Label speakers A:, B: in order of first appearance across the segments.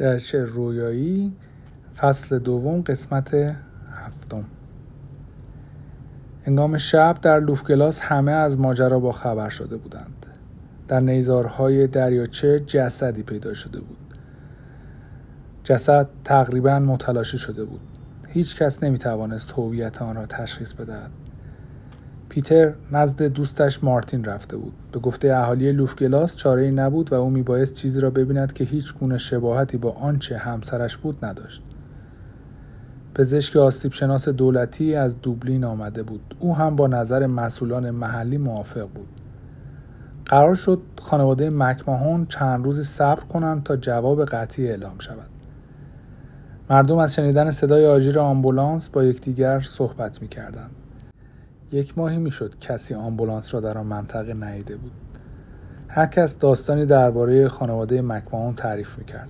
A: دریاچه رویایی؟ فصل دوم قسمت هفتم. هنگام شب در لوفگلاس همه از ماجرا با خبر شده بودند. در نیزارهای دریاچه جسدی پیدا شده بود. جسد تقریبا متلاشی شده بود. هیچ کس نمی توانست هویت آن را تشخیص بدهد. پیتر نزد دوستش مارتین رفته بود. به گفته اهالی لوفگلاس چاره ای نبود و او میبایست چیزی را ببیند که هیچ گونه شباهتی با آنچه همسرش بود نداشت. پزشک آسیب شناس دولتی از دوبلین آمده بود. او هم با نظر مسئولان محلی موافق بود. قرار شد خانواده مکماهون چند روزی صبر کنند تا جواب قطعی اعلام شود. مردم از شنیدن صدای آژیر آمبولانس با یکدیگر صحبت می کردند. یک ماهی می‌شد کسی آمبولانس را در آن منطقه ندیده بود. هر کس داستانی درباره خانواده مکماهون تعریف می‌کرد.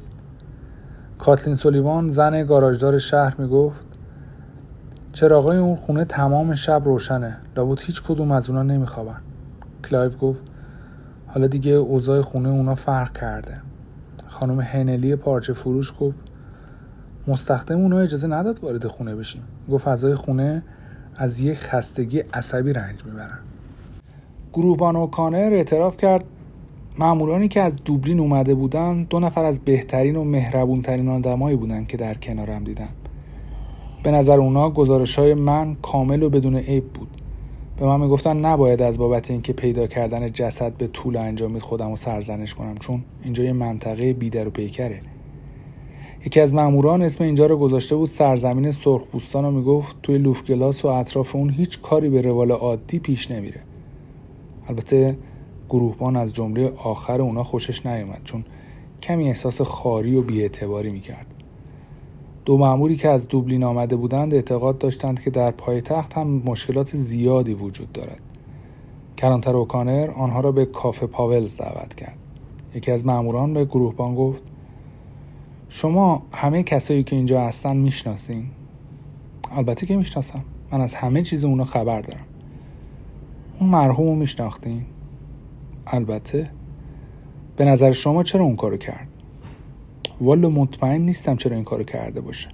A: کاتلین سولیوان زن گاراژدار شهر می‌گفت چراغای اون خونه تمام شب روشنه. لابد هیچ کدوم از اونا نمیخوابن. کلایو گفت حالا دیگه اوضاع خونه اونا فرق کرده. خانم هنلی پارچه فروش گفت مستخدم اونا اجازه نداد وارد خونه بشیم. گفت اعضای خونه از یک خستگی عصبی رنج می‌برن. گروهبان اوکانر اعتراف کرد معمولانی که از دوبلین اومده بودن دو نفر از بهترین و مهربونترین آدمایی بودن که در کنارم دیدم به نظر اونا گزارش های من کامل و بدون عیب بود. به من می‌گفتن نباید از بابت اینکه پیدا کردن جسد به طول انجامید خودم رو سرزنش کنم چون اینجا یه منطقه بیدر و پیکره. یکی از ماموران اسم اینجا رو گذاشته بود سرزمین سرخپوستان و می‌گفت توی لوفگلاس و اطراف اون هیچ کاری به روال عادی پیش نمیره. البته گروهبان از جمله آخر اونا خوشش نیومد چون کمی احساس خاری و بیاعتباری می‌کرد. دو ماموری که از دوبلین آمده بودند اعتقاد داشتند که در پایتخت هم مشکلات زیادی وجود دارد. کرانتر و کانر آنها را به کافه پاولز دعوت کرد. یکی از ماموران به گروهبان گفت شما همه کسایی که اینجا هستن می‌شناسین. البته که می‌شناسم. من از همه چیز اونا خبر دارم. اون مرحوم میشناختین؟ البته. به نظر شما چرا اون کارو کرد؟ والا مطمئن نیستم چرا این کارو کرده باشه.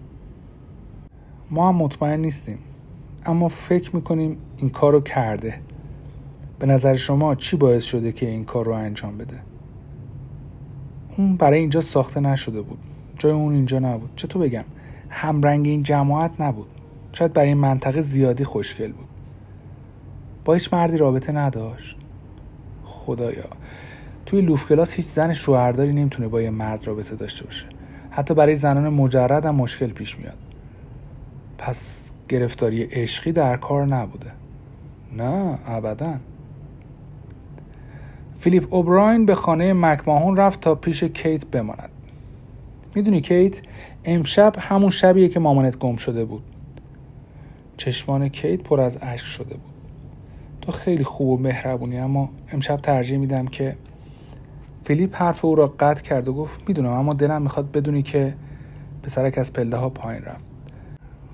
A: ما هم مطمئن نیستیم. اما فکر می‌کنیم این کارو کرده. به نظر شما چی باعث شده که این کار رو انجام بده؟ اون برای اینجا ساخته نشده بود. جای اون اینجا نبود. چطور بگم همرنگ این جماعت نبود. شاید برای این منطقه زیادی خوشگل بود. با هیچ مردی رابطه نداشت. خدایا. توی لوفگلاس هیچ زن شوهرداری نمی‌تونه با یه مرد رابطه داشته باشه. حتی برای زنان مجرد هم مشکل پیش میاد. پس گرفتاری عشقی در کار نبوده. نه ابدا. فیلیپ اوبراین به خانه مکماهون رفت تا پیش کیت بماند. می‌دونی کیت؟ امشب همون شبیه که مامانت گم شده بود. چشمان کیت پر از اشک شده بود. تو خیلی خوب و مهربونی اما امشب ترجیح میدم که فیلیپ حرف او را قطع کرد و گفت می‌دونم اما دلم می‌خواد بدونی که پسرک از پله ها پایین رفت.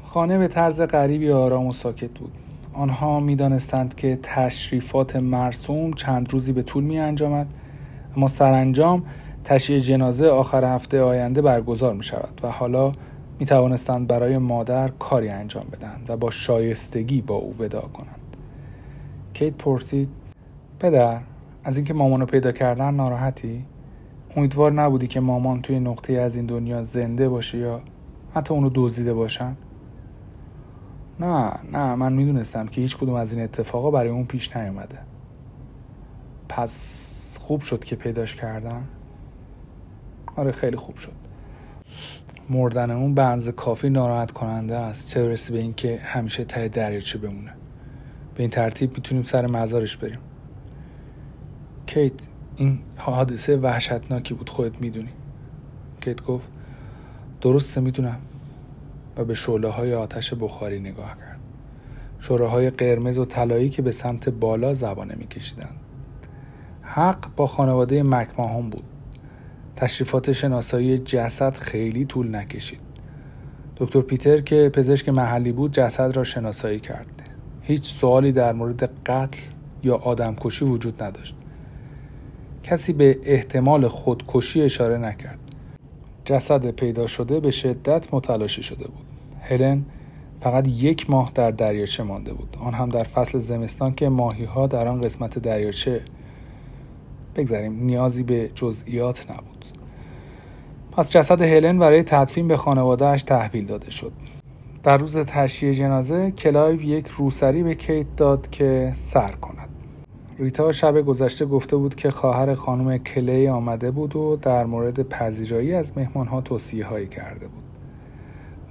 A: خانه به طرز غریبی آرام و ساکت بود. آنها می‌دانستند که تشریفات مرسوم چند روزی به طول می انجامد اما سرانجام تشییع جنازه آخر هفته آینده برگزار می شود و حالا می توانستند برای مادر کاری انجام بدهند و با شایستگی با او ودا کنند. کیت پرسید پدر از اینکه مامانو پیدا کردن ناراحتی؟ امیدوار نبودی که مامان توی نقطه از این دنیا زنده باشه یا حتی اونو دزدیده باشن؟ نه نه من می‌دونستم که هیچ کدوم از این اتفاقا برای اون پیش نیومده. پس خوب شد که پیداش کردم آره خیلی خوب شد. مردن اون به کافی ناراحت کننده است. چه برسه به اینکه همیشه ته دریاچه بمونه. به این ترتیب می‌تونیم سر مزارش بریم. کیت این حادثه وحشتناکی بود خودت می‌دونی. کیت گفت درسته می‌دونم. و به شعله های آتش بخاری نگاه کرد. شعله های قرمز و طلایی که به سمت بالا زبانه میکشیدند. حق با خانواده مکماهون بود. تشریفات شناسایی جسد خیلی طول نکشید. دکتر پیتر که پزشک محلی بود جسد را شناسایی کرد. هیچ سوالی در مورد قتل یا آدمکشی وجود نداشت. کسی به احتمال خودکشی اشاره نکرد. جسد پیدا شده به شدت متلاشی شده بود. هلن فقط یک ماه در دریاچه مانده بود. آن هم در فصل زمستان که ماهی ها در آن قسمت دریاچه بگذریم نیازی به جزئیات نبود. پس جسد هلن برای تدفین به خانوادهش تحویل داده شد. در روز تشییع جنازه کلایو یک روسری به کیت داد که سر کند. ریتا شب گذشته گفته بود که خواهر خانم کلی آمده بود و در مورد پذیرایی از مهمانها توصیه هایی کرده بود.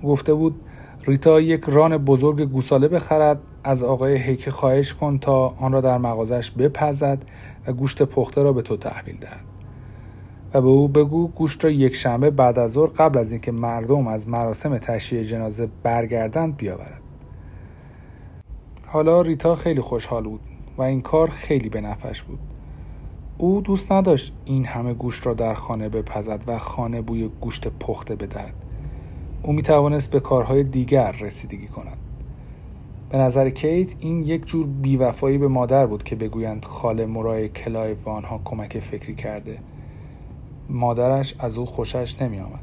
A: گفته بود ریتا یک ران بزرگ گوساله بخرد از آقای هیک خواهش کن تا آن را در مغازش بپزد و گوشت پخته را به تو تحویل دهد. و به او بگو گوشت را یک شنبه بعد از ظهر قبل از اینکه مردم از مراسم تشییع جنازه برگردند بیاورد. حالا ریتا خیلی خوشحال بود و این کار خیلی به نفش بود. او دوست نداشت این همه گوشت را در خانه بپزد و خانه بوی گوشت پخته بدهد. او می توانست به کارهای دیگر رسیدگی کند. به نظر کیت این یک جور بیوفایی به مادر بود که بگویند خاله مورای کلایو به آنها کمک فکری کرده مادرش از او خوشش نمی آمد.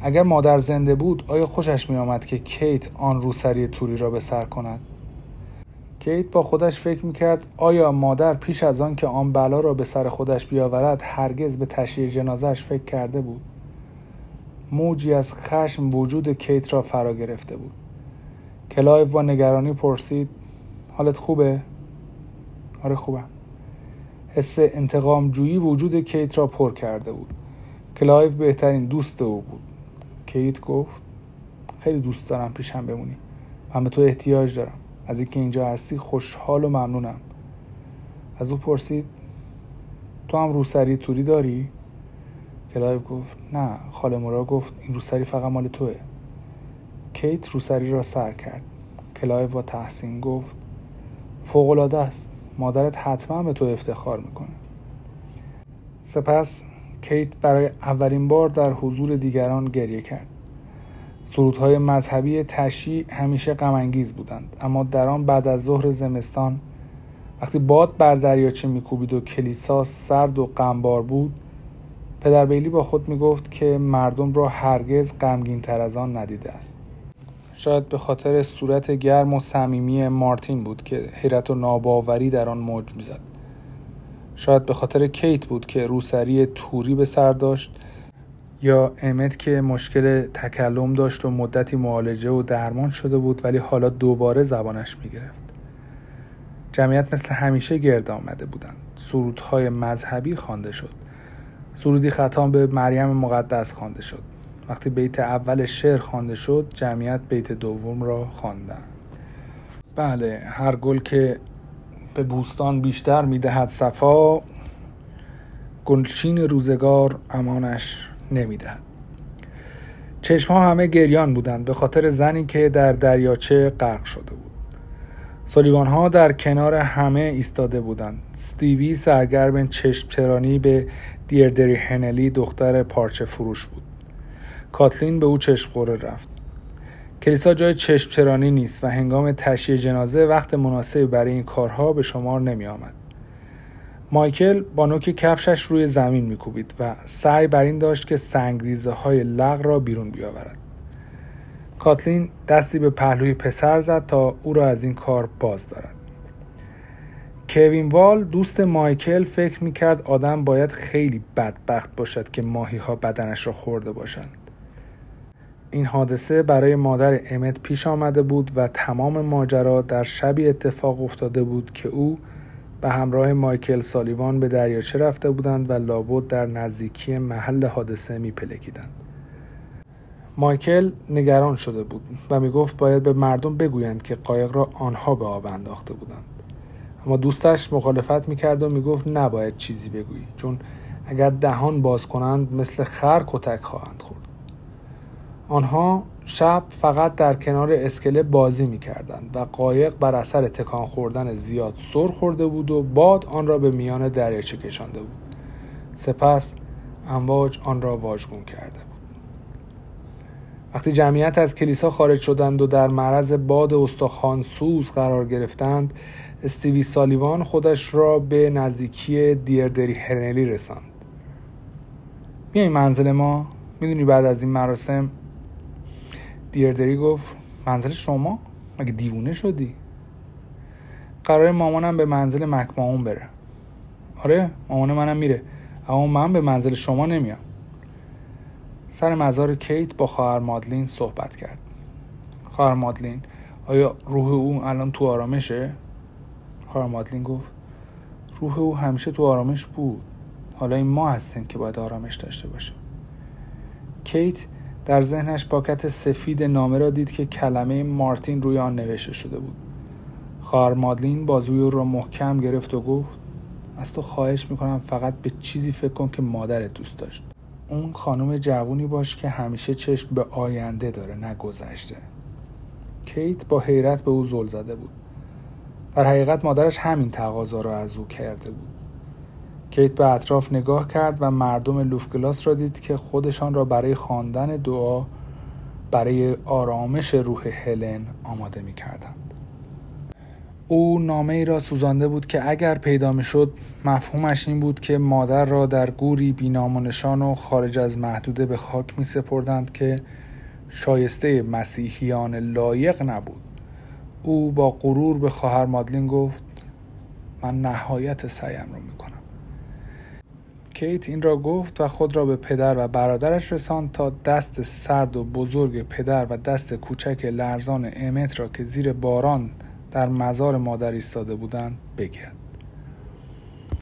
A: اگر مادر زنده بود آیا خوشش می آمد که کیت آن روسری توری را به سر کند؟ کیت با خودش فکر می کرد آیا مادر پیش از آن که آن بلا را به سر خودش بیاورد هرگز به تشییع جنازش فکر کرده بود؟ موجی از خشم وجود کیت را فرا گرفته بود کلایو با نگرانی پرسید حالت خوبه؟ آره خوبم. حس انتقام جویی وجود کیت را پر کرده بود. کلایو بهترین دوست او بود. کیت گفت خیلی دوست دارم پیشم بمونی. من به تو احتیاج دارم. از اینکه اینجا هستی خوشحال و ممنونم. از او پرسید تو هم روسری توری داری؟ کلایو گفت نه. خاله مورا گفت این روسری فقط مال توه. کیت روسری را سر کرد. کلایو با تحسین گفت فوقالعاده است. مادرت حتما به تو افتخار می‌کنه. سپس کیت برای اولین بار در حضور دیگران گریه کرد. سرودهای مذهبی تشییع همیشه غمانگیز بودند اما در آن بعد از ظهر زمستان وقتی باد بر دریاچه میکوبید و کلیسا سرد و غمبار بود پدر بیلی با خود می‌گفت که مردم را هرگز غمگین تر از آن ندیده است. شاید به خاطر صورت گرم و صمیمی مارتین بود که حیرت و ناباوری در آن موج می‌زد. شاید به خاطر کیت بود که روسری توری به سر داشت یا امت که مشکل تکلم داشت و مدتی معالجه و درمان شده بود ولی حالا دوباره زبانش می‌گرفت. جمعیت مثل همیشه گرد آمده بودند. سرودهای مذهبی خوانده شد. سرودی ختام به مریم مقدس خوانده شد. وقتی بیت اول شعر خوانده شد جمعیت بیت دوم را خواندند بله هر گل که به بوستان بیشتر می‌دهد صفا گلچین روزگار امانش نمی‌دهد. چشم همه گریان بودند به خاطر زنی که در دریاچه غرق شده بود. سولیوان ها در کنار همه ایستاده بودند. ستیوی سرگرم چشم چرانی به دیردری هنلی دختر پارچه فروش بود. کاتلین به او چشم خوره رفت کلیسا جای چشم چرانی نیست و هنگام تشییع جنازه وقت مناسبی برای این کارها به شمار نمی آمد. مایکل با نوک کفشش روی زمین میکوبید و سعی بر این داشت که سنگریزه های لغ را بیرون بیاورد. کاتلین دستی به پهلوی پسر زد تا او را از این کار باز دارد. کوین وال دوست مایکل فکر می‌کرد آدم باید خیلی بدبخت باشد که ماهی ها بدنش را خورده باشند. این حادثه برای مادر امت پیش آمده بود و تمام ماجرا در شبی اتفاق افتاده بود که او به همراه مایکل سالیوان به دریاچه رفته بودند و لابد در نزدیکی محل حادثه میپلکیدند. مایکل نگران شده بود و می‌گفت باید به مردم بگویند که قایق را آنها به آب انداخته بودند. اما دوستش مخالفت می‌کرد و می‌گفت نباید چیزی بگویی چون اگر دهان باز کنند مثل خر کتک خواهند خورد. آنها شب فقط در کنار اسکله بازی می کردند و قایق بر اثر تکان خوردن زیاد سر خورده بود و باد آن را به میان دریاچه کشانده بود. سپس امواج آن را واژگون کرده بود. وقتی جمعیت از کلیسا خارج شدند و در معرض باد سوز قرار گرفتند استیوی سالیوان خودش را به نزدیکی دیردری هرنلی رساند. میای منزل ما. می‌دونی بعد از این مراسم دیردری گفت منزل شما؟ مگه دیوونه شدی؟ قرار مامانم به منزل مکماون بره. آره مامان منم میره اما من به منزل شما نمیام. سر مزار کیت با خواهر مادلین صحبت کرد. خواهر مادلین آیا روح او الان تو آرامشه؟ خواهر مادلین گفت روح او همیشه تو آرامش بود. حالا این ما هستیم که باید آرامش داشته باشیم. کیت در ذهنش پاکت سفید نامه را دید که کلمه مارتین روی آن نوشته شده بود. خواهر مادلین بازوی را محکم گرفت و گفت از تو خواهش می‌کنم فقط به چیزی فکر کن که مادرت دوست داشت. اون خانم جوونی باش که همیشه چشم به آینده داره نه گذشته. کیت با حیرت به او زل زده بود. در حقیقت مادرش همین تقاضا را از او کرده بود. کیت به اطراف نگاه کرد و مردم لوفگلاس را دید که خودشان را برای خواندن دعا برای آرامش روح هلن آماده می کردند. او نامه ای را سوزانده بود که اگر پیدا می شد مفهومش این بود که مادر را در گوری بینام و نشان و خارج از محدوده به خاک می سپردند که شایسته مسیحیان لایق نبود او با غرور به خواهر مادلین گفت من نهایت سعیم را می کنم کیت این را گفت و خود را به پدر و برادرش رساند تا دست سرد و بزرگ پدر و دست کوچک لرزان امت را که زیر باران در مزار مادر ایستاده بودند بگیرد.